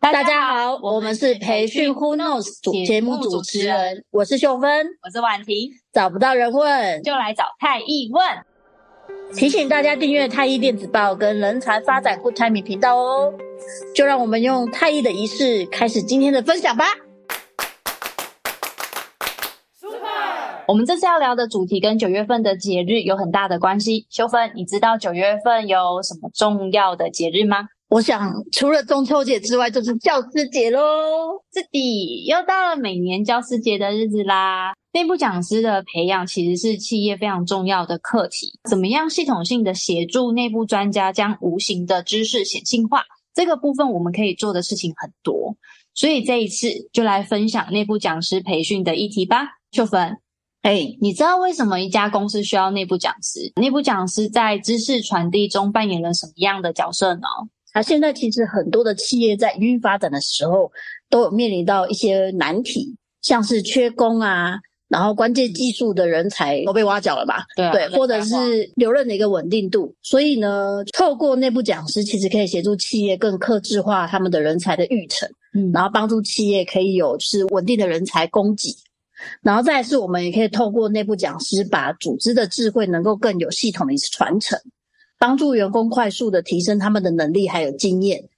大家好，我们是培训 Who Knows 节目主持人，我是秀芬，我是婉婷。找不到人问，就来找太毅问。提醒大家订阅太毅电子报跟人才发展 Good Timing 频道哦。就让我们用太毅的仪式开始今天的分享吧。我们这次要聊的主题跟九月份的节日有很大的关系。秀芬，你知道九月份有什么重要的节日吗？我想除了中秋节之外，就是教师节喽。是的，又到了每年教师节的日子啦。内部讲师的培养其实是企业非常重要的课题。怎么样系统性的协助内部专家将无形的知识显性化？这个部分我们可以做的事情很多。所以这一次就来分享内部讲师培训的议题吧。秀芬。哎你知道为什么一家公司需要内部讲师？内部讲师在知识传递中扮演了什么样的角色呢？啊，现在其实很多的企业在营运发展的时候，都有面临到一些难题，像是缺工啊，然后关键技术的人才都被挖角了吧？对、啊、对，或者是留任的一个稳定度。所以呢，透过内部讲师，其实可以协助企业更克制化他们的人才的育成，嗯，然后帮助企业可以有就是稳定的人才供给。然后再来是，我们也可以透过内部讲师，把组织的智慧能够更有系统的一传承，帮助员工快速的提升他们的能力还有经验。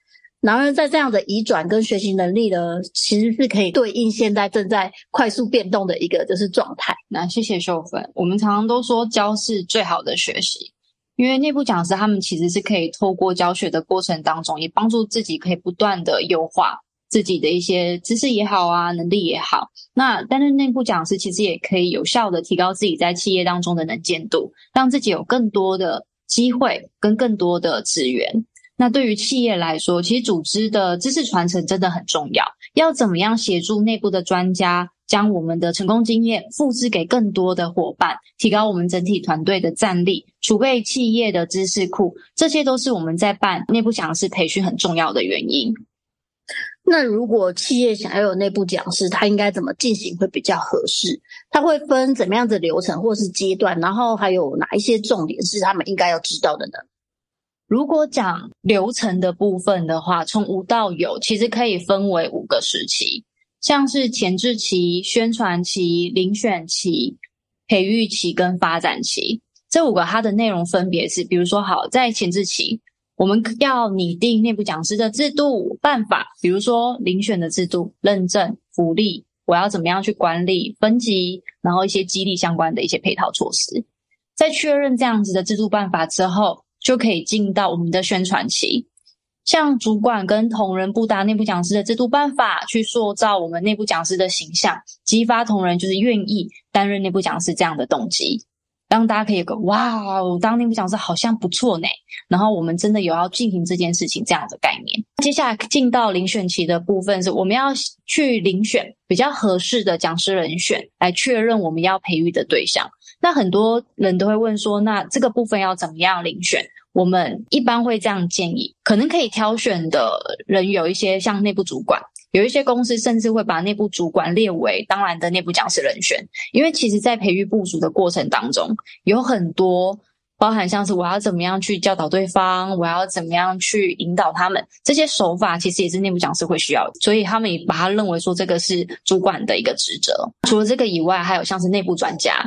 然而，在这样的移转跟学习能力呢，其实是可以对应现在正在快速变动的一个就是状态。那谢谢秀芬。我们常常都说教是最好的学习，因为内部讲师他们其实是可以透过教学的过程当中，也帮助自己可以不断的优化。自己的一些知识也好啊，能力也好，那但是内部讲师其实也可以有效的提高自己在企业当中的能见度，让自己有更多的机会跟更多的资源。那对于企业来说，其实组织的知识传承真的很重要。要怎么样协助内部的专家将我们的成功经验复制给更多的伙伴，提高我们整体团队的战力，储备企业的知识库，这些都是我们在办内部讲师培训很重要的原因。那如果企业想要有内部讲师，他应该怎么进行会比较合适？他会分怎么样的流程或是阶段？然后还有哪一些重点是他们应该要知道的呢？如果讲流程的部分的话，从无到有，其实可以分为五个时期，像是前置期、宣传期、遴选期、培育期跟发展期。这五个它的内容分别是，比如说好，在前置期。我们要拟定内部讲师的制度办法，比如说遴选的制度、认证、福利，我要怎么样去管理分级，然后一些激励相关的一些配套措施。在确认这样子的制度办法之后，就可以进到我们的宣传期，像主管跟同仁布达内部讲师的制度办法，去塑造我们内部讲师的形象，激发同仁就是愿意担任内部讲师这样的动机。当大家可以有个哇，当内部讲师好像不错呢。然后我们真的有要进行这件事情这样的概念。接下来进到遴选期的部分是，我们要去遴选比较合适的讲师人选，来确认我们要培育的对象。那很多人都会问说，那这个部分要怎么样遴选？我们一般会这样建议，可能可以挑选的人有一些像内部主管。有一些公司甚至会把内部主管列为当然的内部讲师人选，因为其实在培育部属的过程当中，有很多包含像是我要怎么样去教导对方，我要怎么样去引导他们，这些手法其实也是内部讲师会需要，所以他们也把它认为说这个是主管的一个职责。除了这个以外，还有像是内部专家，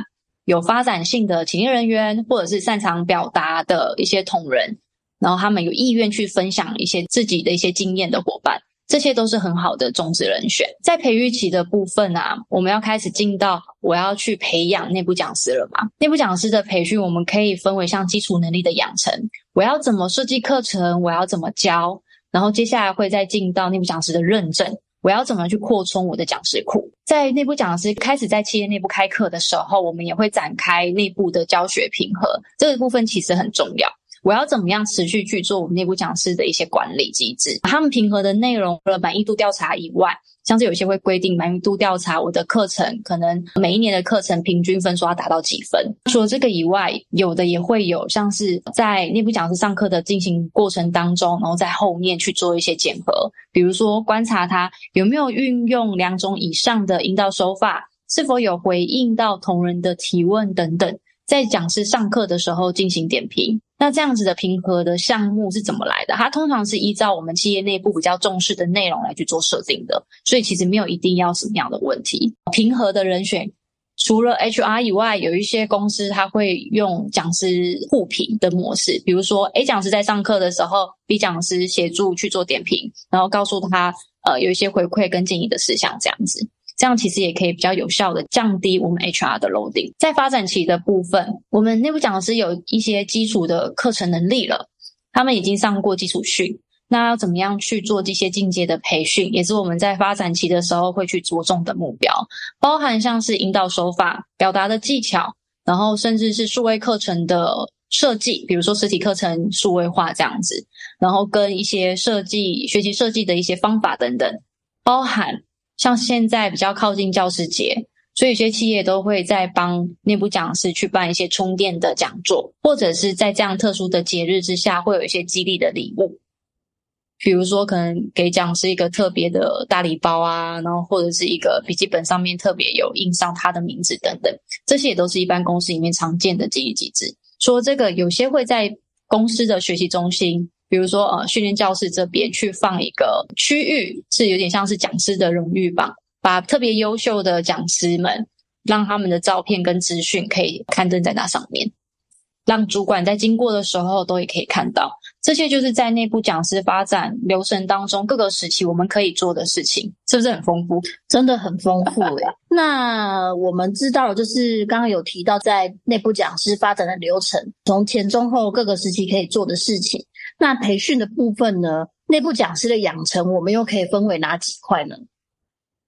有发展性的企业人员，或者是擅长表达的一些同仁，然后他们有意愿去分享一些自己的一些经验的伙伴。这些都是很好的种子人选。在培育期的部分啊，我们要开始进到我要去培养内部讲师了嘛。内部讲师的培训，我们可以分为像基础能力的养成，我要怎么设计课程，我要怎么教，然后接下来会再进到内部讲师的认证，我要怎么去扩充我的讲师库。在内部讲师开始在企业内部开课的时候，我们也会展开内部的教学评核，这个部分其实很重要。我要怎么样持续去做我们内部讲师的一些管理机制？他们评核的内容除了满意度调查以外，像是有些会规定满意度调查，我的课程可能每一年的课程平均分数要达到几分。除了这个以外，有的也会有像是在内部讲师上课的进行过程当中，然后在后面去做一些检核，比如说观察他有没有运用两种以上的引导手法，是否有回应到同仁的提问等等，在讲师上课的时候进行点评。那这样子的评核的项目是怎么来的？它通常是依照我们企业内部比较重视的内容来去做设定的，所以其实没有一定要什么样的问题。评核的人选除了 HR 以外，有一些公司它会用讲师互评的模式，比如说 A 讲师在上课的时候，B 讲师协助去做点评，然后告诉他呃有一些回馈跟建议的事项，这样子。这样其实也可以比较有效的降低我们 HR 的 loading。在发展期的部分，我们内部讲师有一些基础的课程能力了，他们已经上过基础训，那要怎么样去做这些进阶的培训，也是我们在发展期的时候会去着重的目标，包含像是引导手法、表达的技巧，然后甚至是数位课程的设计，比如说实体课程数位化这样子，然后跟一些设计、学习设计的一些方法等等，包含。像现在比较靠近教师节，所以有些企业都会在帮内部讲师去办一些充电的讲座，或者是在这样特殊的节日之下，会有一些激励的礼物，比如说可能给讲师一个特别的大礼包啊，然后或者是一个笔记本上面特别有印上他的名字等等，这些也都是一般公司里面常见的激励机制。说这个有些会在公司的学习中心。比如说，呃，训练教室这边去放一个区域，是有点像是讲师的荣誉榜，把特别优秀的讲师们，让他们的照片跟资讯可以刊登在那上面，让主管在经过的时候都也可以看到。这些就是在内部讲师发展流程当中各个时期我们可以做的事情，是不是很丰富？真的很丰富呀。那我们知道，就是刚刚有提到在内部讲师发展的流程，从前中后各个时期可以做的事情。那培训的部分呢？内部讲师的养成，我们又可以分为哪几块呢？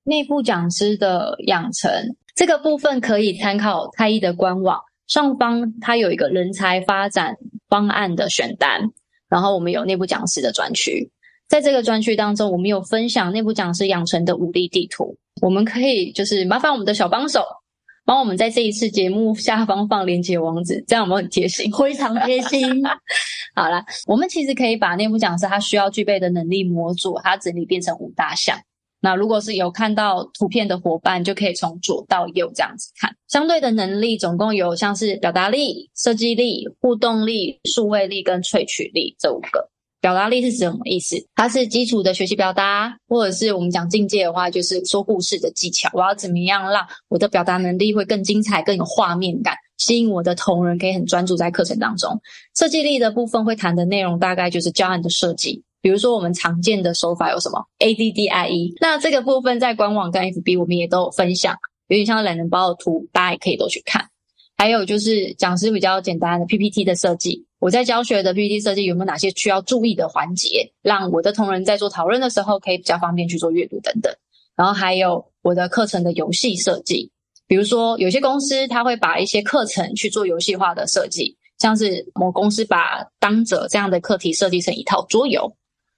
内部讲师的养成这个部分可以参考太毅的官网，上方它有一个人才发展方案的选单，然后我们有内部讲师的专区，在这个专区当中，我们有分享内部讲师养成的五力地图，我们可以就是麻烦我们的小帮手。帮我们在这一次节目下方放连接网址，这样我们很贴心，非常贴心。好啦，我们其实可以把内部讲师他需要具备的能力模组，它整理变成五大项。那如果是有看到图片的伙伴，就可以从左到右这样子看。相对的能力总共有像是表达力、设计力、互动力、数位力跟萃取力这五个。表达力是什么意思？它是基础的学习表达，或者是我们讲境界的话，就是说故事的技巧。我要怎么样让我的表达能力会更精彩、更有画面感，吸引我的同仁可以很专注在课程当中。设计力的部分会谈的内容大概就是教案的设计，比如说我们常见的手法有什么？A D D I E。那这个部分在官网跟 F B 我们也都有分享，有点像懒人包的图，大家也可以都去看。还有就是讲师比较简单的 P P T 的设计。我在教学的 PPT 设计有没有哪些需要注意的环节，让我的同仁在做讨论的时候可以比较方便去做阅读等等。然后还有我的课程的游戏设计，比如说有些公司他会把一些课程去做游戏化的设计，像是某公司把当者这样的课题设计成一套桌游。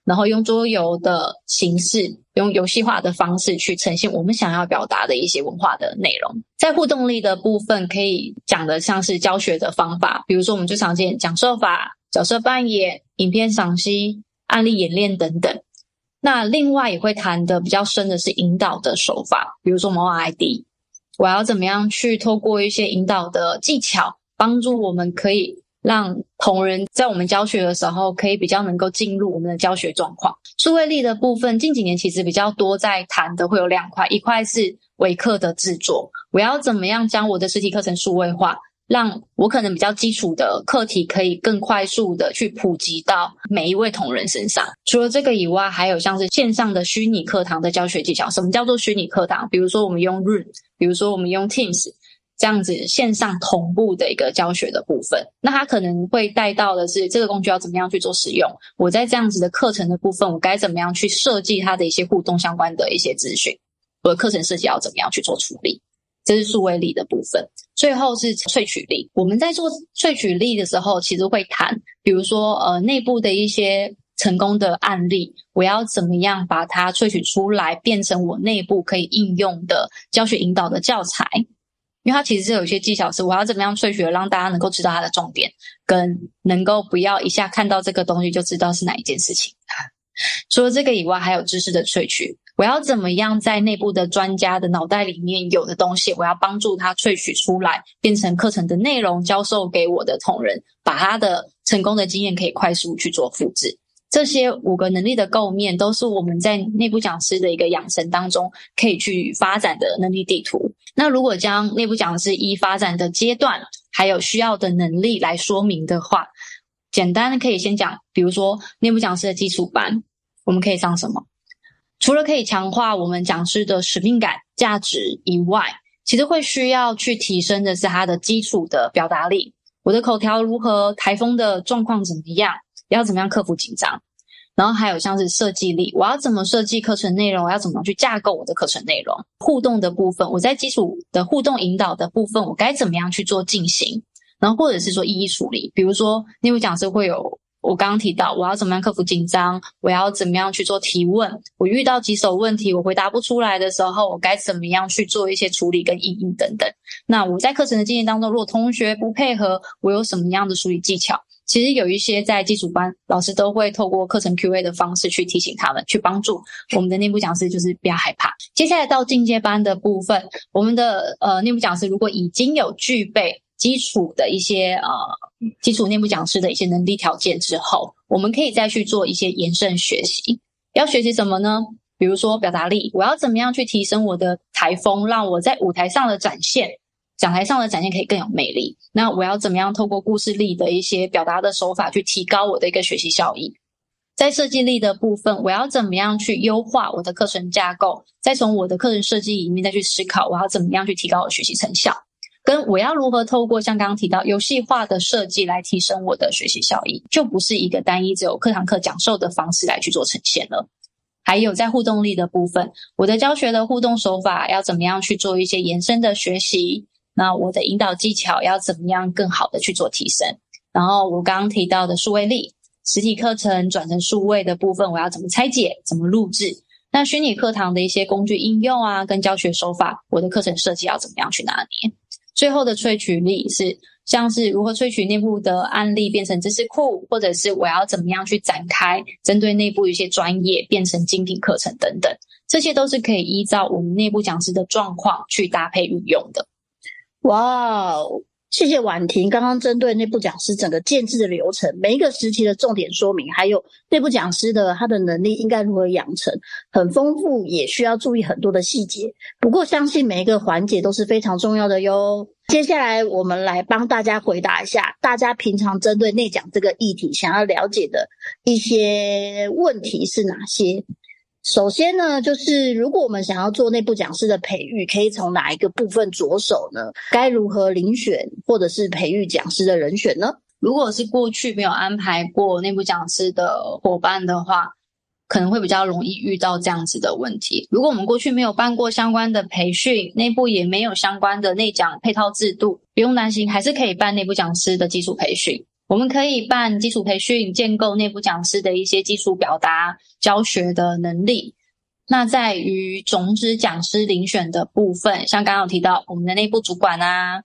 然后用桌游的形式，用游戏化的方式去呈现我们想要表达的一些文化的内容。在互动力的部分，可以讲的像是教学的方法，比如说我们最常见讲授法、角色扮演、影片赏析、案例演练等等。那另外也会谈的比较深的是引导的手法，比如说 MOID，我要怎么样去透过一些引导的技巧，帮助我们可以。让同仁在我们教学的时候，可以比较能够进入我们的教学状况。数位力的部分，近几年其实比较多在谈的会有两块，一块是微课的制作，我要怎么样将我的实体课程数位化，让我可能比较基础的课题可以更快速的去普及到每一位同仁身上。除了这个以外，还有像是线上的虚拟课堂的教学技巧。什么叫做虚拟课堂？比如说我们用 Room，比如说我们用 Teams。这样子线上同步的一个教学的部分，那它可能会带到的是这个工具要怎么样去做使用。我在这样子的课程的部分，我该怎么样去设计它的一些互动相关的一些资讯，我的课程设计要怎么样去做处理，这是数位力的部分。最后是萃取力，我们在做萃取力的时候，其实会谈，比如说呃内部的一些成功的案例，我要怎么样把它萃取出来，变成我内部可以应用的教学引导的教材。因为它其实是有一些技巧，是我要怎么样萃取，让大家能够知道它的重点，跟能够不要一下看到这个东西就知道是哪一件事情。除了这个以外，还有知识的萃取。我要怎么样在内部的专家的脑袋里面有的东西，我要帮助他萃取出来，变成课程的内容，教授给我的同仁，把他的成功的经验可以快速去做复制。这些五个能力的构面，都是我们在内部讲师的一个养成当中可以去发展的能力地图。那如果将内部讲师一发展的阶段，还有需要的能力来说明的话，简单可以先讲，比如说内部讲师的基础班，我们可以上什么？除了可以强化我们讲师的使命感、价值以外，其实会需要去提升的是他的基础的表达力。我的口条如何？台风的状况怎么样？要怎么样克服紧张？然后还有像是设计力，我要怎么设计课程内容？我要怎么去架构我的课程内容？互动的部分，我在基础的互动引导的部分，我该怎么样去做进行？然后或者是说一一处理，比如说内部讲师会有我刚刚提到，我要怎么样克服紧张？我要怎么样去做提问？我遇到棘手问题，我回答不出来的时候，我该怎么样去做一些处理跟应用等等？那我在课程的经验当中，如果同学不配合，我有什么样的处理技巧？其实有一些在基础班，老师都会透过课程 QA 的方式去提醒他们，去帮助我们的内部讲师，就是不要害怕。接下来到进阶班的部分，我们的呃内部讲师如果已经有具备基础的一些呃基础内部讲师的一些能力条件之后，我们可以再去做一些延伸学习。要学习什么呢？比如说表达力，我要怎么样去提升我的台风，让我在舞台上的展现。讲台上的展现可以更有魅力。那我要怎么样透过故事力的一些表达的手法去提高我的一个学习效益？在设计力的部分，我要怎么样去优化我的课程架构？再从我的课程设计里面再去思考，我要怎么样去提高我的学习成效？跟我要如何透过像刚刚提到游戏化的设计来提升我的学习效益？就不是一个单一只有课堂课讲授的方式来去做呈现了。还有在互动力的部分，我的教学的互动手法要怎么样去做一些延伸的学习？那我的引导技巧要怎么样更好的去做提升？然后我刚刚提到的数位力，实体课程转成数位的部分，我要怎么拆解、怎么录制？那虚拟课堂的一些工具应用啊，跟教学手法，我的课程设计要怎么样去拿捏？最后的萃取力是像是如何萃取内部的案例变成知识库，或者是我要怎么样去展开针对内部一些专业变成精品课程等等，这些都是可以依照我们内部讲师的状况去搭配运用的。哇哦，谢谢婉婷刚刚针对内部讲师整个建制的流程，每一个时期的重点说明，还有内部讲师的他的能力应该如何养成，很丰富，也需要注意很多的细节。不过相信每一个环节都是非常重要的哟。接下来我们来帮大家回答一下，大家平常针对内讲这个议题想要了解的一些问题是哪些？首先呢，就是如果我们想要做内部讲师的培育，可以从哪一个部分着手呢？该如何遴选或者是培育讲师的人选呢？如果是过去没有安排过内部讲师的伙伴的话，可能会比较容易遇到这样子的问题。如果我们过去没有办过相关的培训，内部也没有相关的内讲配套制度，不用担心，还是可以办内部讲师的基础培训。我们可以办基础培训，建构内部讲师的一些基础表达、教学的能力。那在于种子讲师遴选的部分，像刚刚有提到我们的内部主管啊，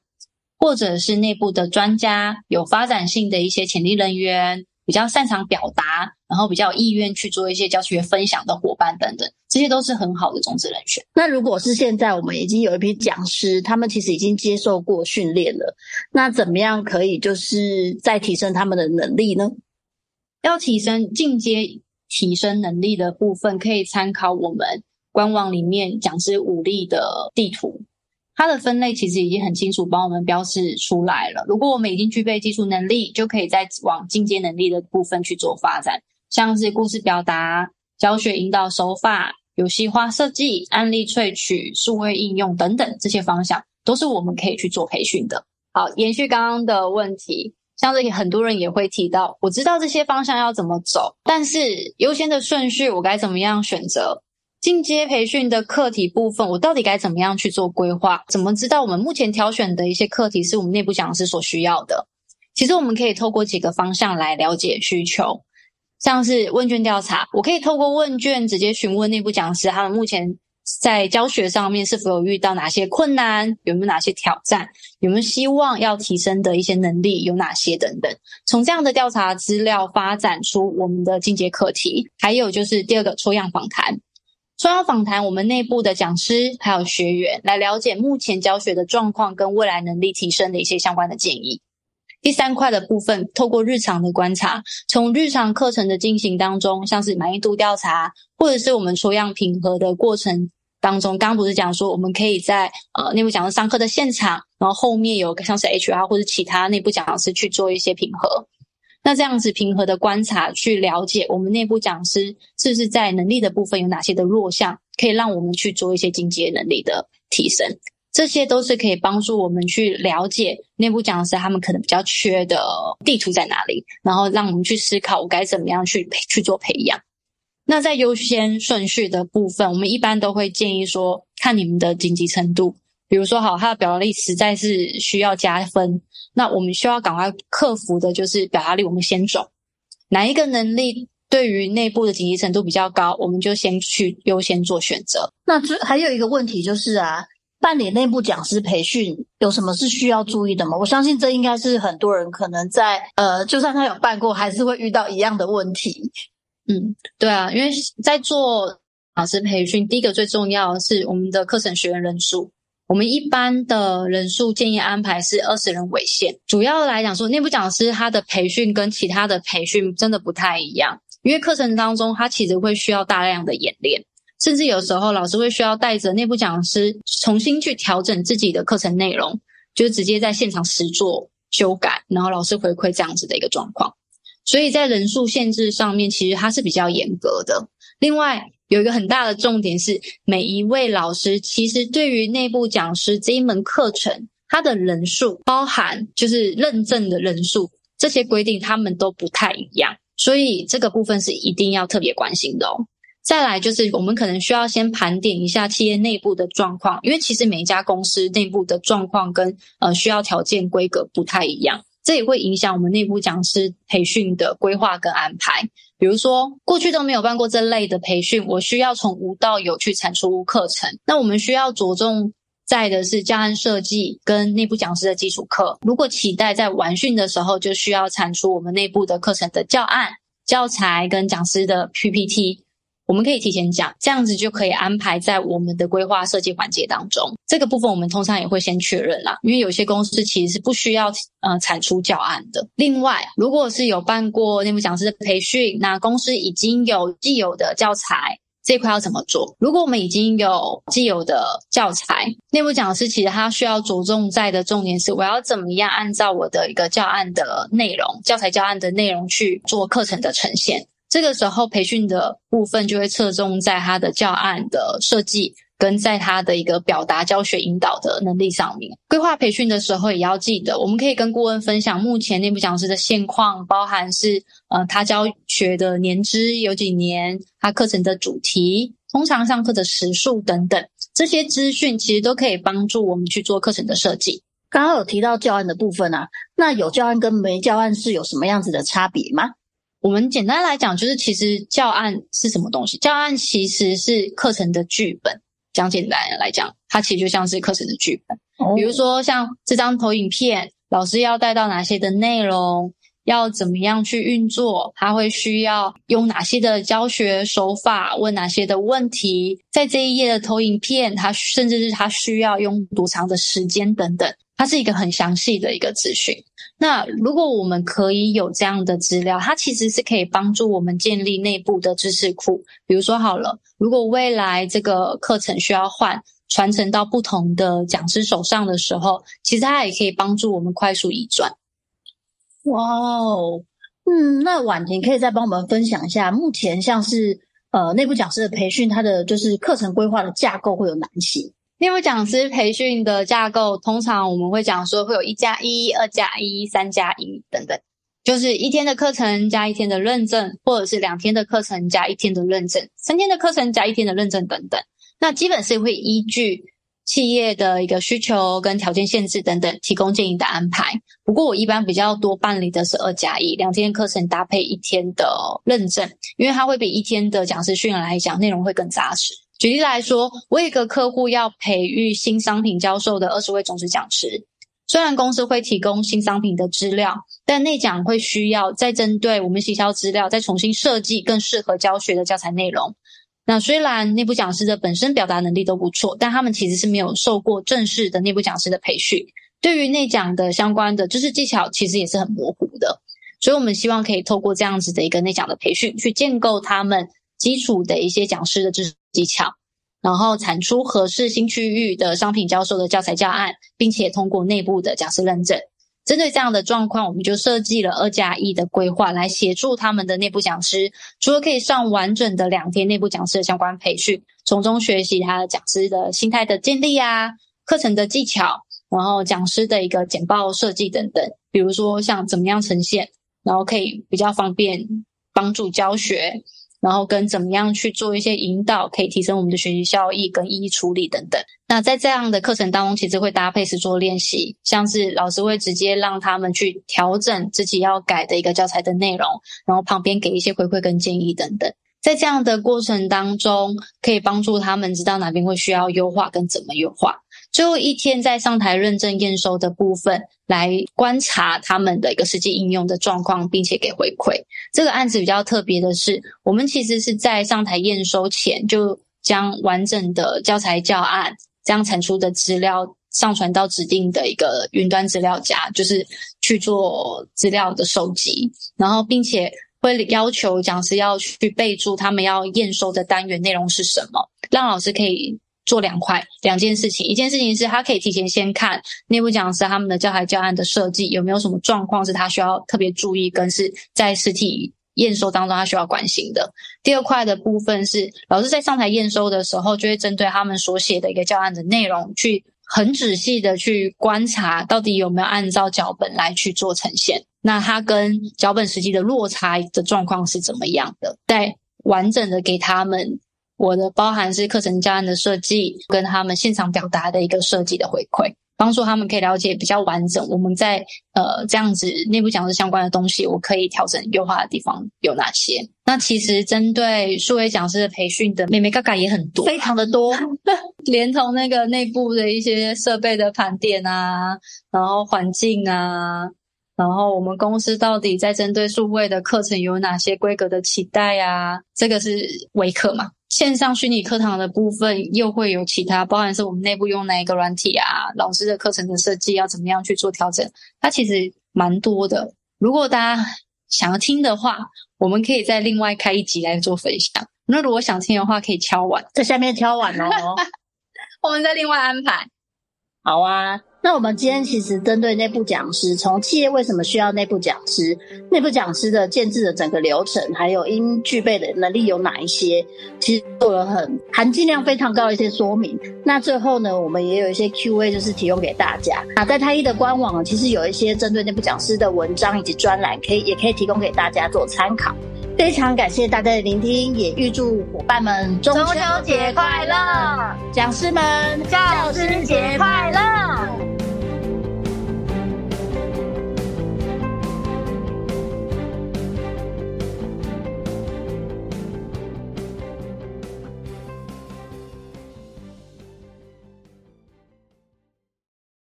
或者是内部的专家，有发展性的一些潜力人员。比较擅长表达，然后比较有意愿去做一些教学分享的伙伴等等，这些都是很好的种子人选。那如果是现在我们已经有一批讲师，他们其实已经接受过训练了，那怎么样可以就是再提升他们的能力呢？要提升进阶提升能力的部分，可以参考我们官网里面讲师武力的地图。它的分类其实已经很清楚帮我们标示出来了。如果我们已经具备基础能力，就可以再往进阶能力的部分去做发展，像是故事表达、教学引导手法、游戏化设计、案例萃取、数位应用等等这些方向，都是我们可以去做培训的。好，延续刚刚的问题，像这里很多人也会提到，我知道这些方向要怎么走，但是优先的顺序我该怎么样选择？进阶培训的课题部分，我到底该怎么样去做规划？怎么知道我们目前挑选的一些课题是我们内部讲师所需要的？其实我们可以透过几个方向来了解需求，像是问卷调查，我可以透过问卷直接询问内部讲师，他们目前在教学上面是否有遇到哪些困难，有没有哪些挑战，有没有希望要提升的一些能力有哪些等等。从这样的调查资料发展出我们的进阶课题。还有就是第二个抽样访谈。双要访谈我们内部的讲师还有学员，来了解目前教学的状况跟未来能力提升的一些相关的建议。第三块的部分，透过日常的观察，从日常课程的进行当中，像是满意度调查，或者是我们抽样评核的过程当中，刚不是讲说我们可以在呃内部讲师上课的现场，然后后面有像是 HR 或者其他内部讲师去做一些评核。那这样子平和的观察，去了解我们内部讲师是不是在能力的部分有哪些的弱项，可以让我们去做一些进阶能力的提升。这些都是可以帮助我们去了解内部讲师他们可能比较缺的地图在哪里，然后让我们去思考我该怎么样去去做培养。那在优先顺序的部分，我们一般都会建议说，看你们的紧急程度。比如说，好，他的表达力实在是需要加分，那我们需要赶快克服的就是表达力，我们先走。哪一个能力对于内部的紧急程度比较高，我们就先去优先做选择。那这还有一个问题就是啊。办理内部讲师培训有什么是需要注意的吗？我相信这应该是很多人可能在呃，就算他有办过，还是会遇到一样的问题。嗯，对啊，因为在做讲师培训，第一个最重要的是我们的课程学员人数。我们一般的人数建议安排是二十人为限。主要来讲说，内部讲师他的培训跟其他的培训真的不太一样，因为课程当中他其实会需要大量的演练。甚至有时候，老师会需要带着内部讲师重新去调整自己的课程内容，就直接在现场实做修改，然后老师回馈这样子的一个状况。所以在人数限制上面，其实它是比较严格的。另外，有一个很大的重点是，每一位老师其实对于内部讲师这一门课程，它的人数，包含就是认证的人数，这些规定他们都不太一样。所以这个部分是一定要特别关心的哦。再来就是，我们可能需要先盘点一下企业内部的状况，因为其实每一家公司内部的状况跟呃需要条件规格不太一样，这也会影响我们内部讲师培训的规划跟安排。比如说，过去都没有办过这类的培训，我需要从无到有去产出课程，那我们需要着重在的是教案设计跟内部讲师的基础课。如果期待在完训的时候，就需要产出我们内部的课程的教案、教材跟讲师的 PPT。我们可以提前讲，这样子就可以安排在我们的规划设计环节当中。这个部分我们通常也会先确认啦，因为有些公司其实是不需要呃产出教案的。另外，如果是有办过内部讲师的培训，那公司已经有既有的教材，这一块要怎么做？如果我们已经有既有的教材，内部讲师其实他需要着重在的重点是，我要怎么样按照我的一个教案的内容、教材教案的内容去做课程的呈现。这个时候，培训的部分就会侧重在他的教案的设计，跟在他的一个表达、教学引导的能力上面。规划培训的时候，也要记得，我们可以跟顾问分享目前内部讲师的现况，包含是呃他教学的年资有几年，他课程的主题，通常上课的时数等等，这些资讯其实都可以帮助我们去做课程的设计。刚刚有提到教案的部分啊，那有教案跟没教案是有什么样子的差别吗？我们简单来讲，就是其实教案是什么东西？教案其实是课程的剧本。讲简单来讲，它其实就像是课程的剧本。比如说，像这张投影片，老师要带到哪些的内容，要怎么样去运作，他会需要用哪些的教学手法，问哪些的问题，在这一页的投影片，它甚至是它需要用多长的时间等等。它是一个很详细的一个资讯。那如果我们可以有这样的资料，它其实是可以帮助我们建立内部的知识库。比如说好了，如果未来这个课程需要换传承到不同的讲师手上的时候，其实它也可以帮助我们快速移转。哇哦，嗯，那婉婷可以再帮我们分享一下，目前像是呃内部讲师的培训，它的就是课程规划的架构会有哪些？内部讲师培训的架构，通常我们会讲说会有一加一、二加一、三加一等等，就是一天的课程加一天的认证，或者是两天的课程加一天的认证，三天的课程加一天的认证等等。那基本是会依据企业的一个需求跟条件限制等等，提供建议的安排。不过我一般比较多办理的是二加一，两天课程搭配一天的认证，因为它会比一天的讲师训练来讲内容会更扎实。举例来说，我有一个客户要培育新商品教授的二十位种子讲师，虽然公司会提供新商品的资料，但内讲会需要再针对我们行销资料，再重新设计更适合教学的教材内容。那虽然内部讲师的本身表达能力都不错，但他们其实是没有受过正式的内部讲师的培训，对于内讲的相关的知识技巧，其实也是很模糊的。所以，我们希望可以透过这样子的一个内讲的培训，去建构他们基础的一些讲师的知识技巧，然后产出合适新区域的商品教授的教材教案，并且通过内部的讲师认证。针对这样的状况，我们就设计了二加一的规划，来协助他们的内部讲师，除了可以上完整的两天内部讲师的相关培训，从中学习他的讲师的心态的建立啊，课程的技巧，然后讲师的一个简报设计等等，比如说像怎么样呈现，然后可以比较方便帮助教学。然后跟怎么样去做一些引导，可以提升我们的学习效益跟一一处理等等。那在这样的课程当中，其实会搭配实作练习，像是老师会直接让他们去调整自己要改的一个教材的内容，然后旁边给一些回馈跟建议等等。在这样的过程当中，可以帮助他们知道哪边会需要优化跟怎么优化。最后一天在上台认证验收的部分，来观察他们的一个实际应用的状况，并且给回馈。这个案子比较特别的是，我们其实是在上台验收前，就将完整的教材教案这样产出的资料上传到指定的一个云端资料夹，就是去做资料的收集，然后并且会要求讲师要去备注他们要验收的单元内容是什么，让老师可以。做两块两件事情，一件事情是他可以提前先看内部讲师他们的教材教案的设计有没有什么状况是他需要特别注意，跟是在实体验收当中他需要关心的。第二块的部分是老师在上台验收的时候，就会针对他们所写的一个教案的内容，去很仔细的去观察到底有没有按照脚本来去做呈现，那他跟脚本实际的落差的状况是怎么样的？再完整的给他们。我的包含是课程教案的设计，跟他们现场表达的一个设计的回馈，帮助他们可以了解比较完整。我们在呃这样子内部讲师相关的东西，我可以调整优化的地方有哪些？那其实针对数位讲师的培训的妹妹嘎嘎也很多，非常的多，连同那个内部的一些设备的盘点啊，然后环境啊，然后我们公司到底在针对数位的课程有哪些规格的期待啊？这个是微课嘛？线上虚拟课堂的部分又会有其他，包含是我们内部用哪一个软体啊，老师的课程的设计要怎么样去做调整，它其实蛮多的。如果大家想要听的话，我们可以再另外开一集来做分享。那如果想听的话，可以敲碗在下面敲碗哦，我们再另外安排。好啊。那我们今天其实针对内部讲师，从企业为什么需要内部讲师，内部讲师的建制的整个流程，还有应具备的能力有哪一些，其实做了很含金量非常高的一些说明。那最后呢，我们也有一些 Q&A，就是提供给大家。那在太一的官网，其实有一些针对内部讲师的文章以及专栏，可以也可以提供给大家做参考。非常感谢大家的聆听，也预祝伙伴们中秋节快乐，讲师们教师节快乐。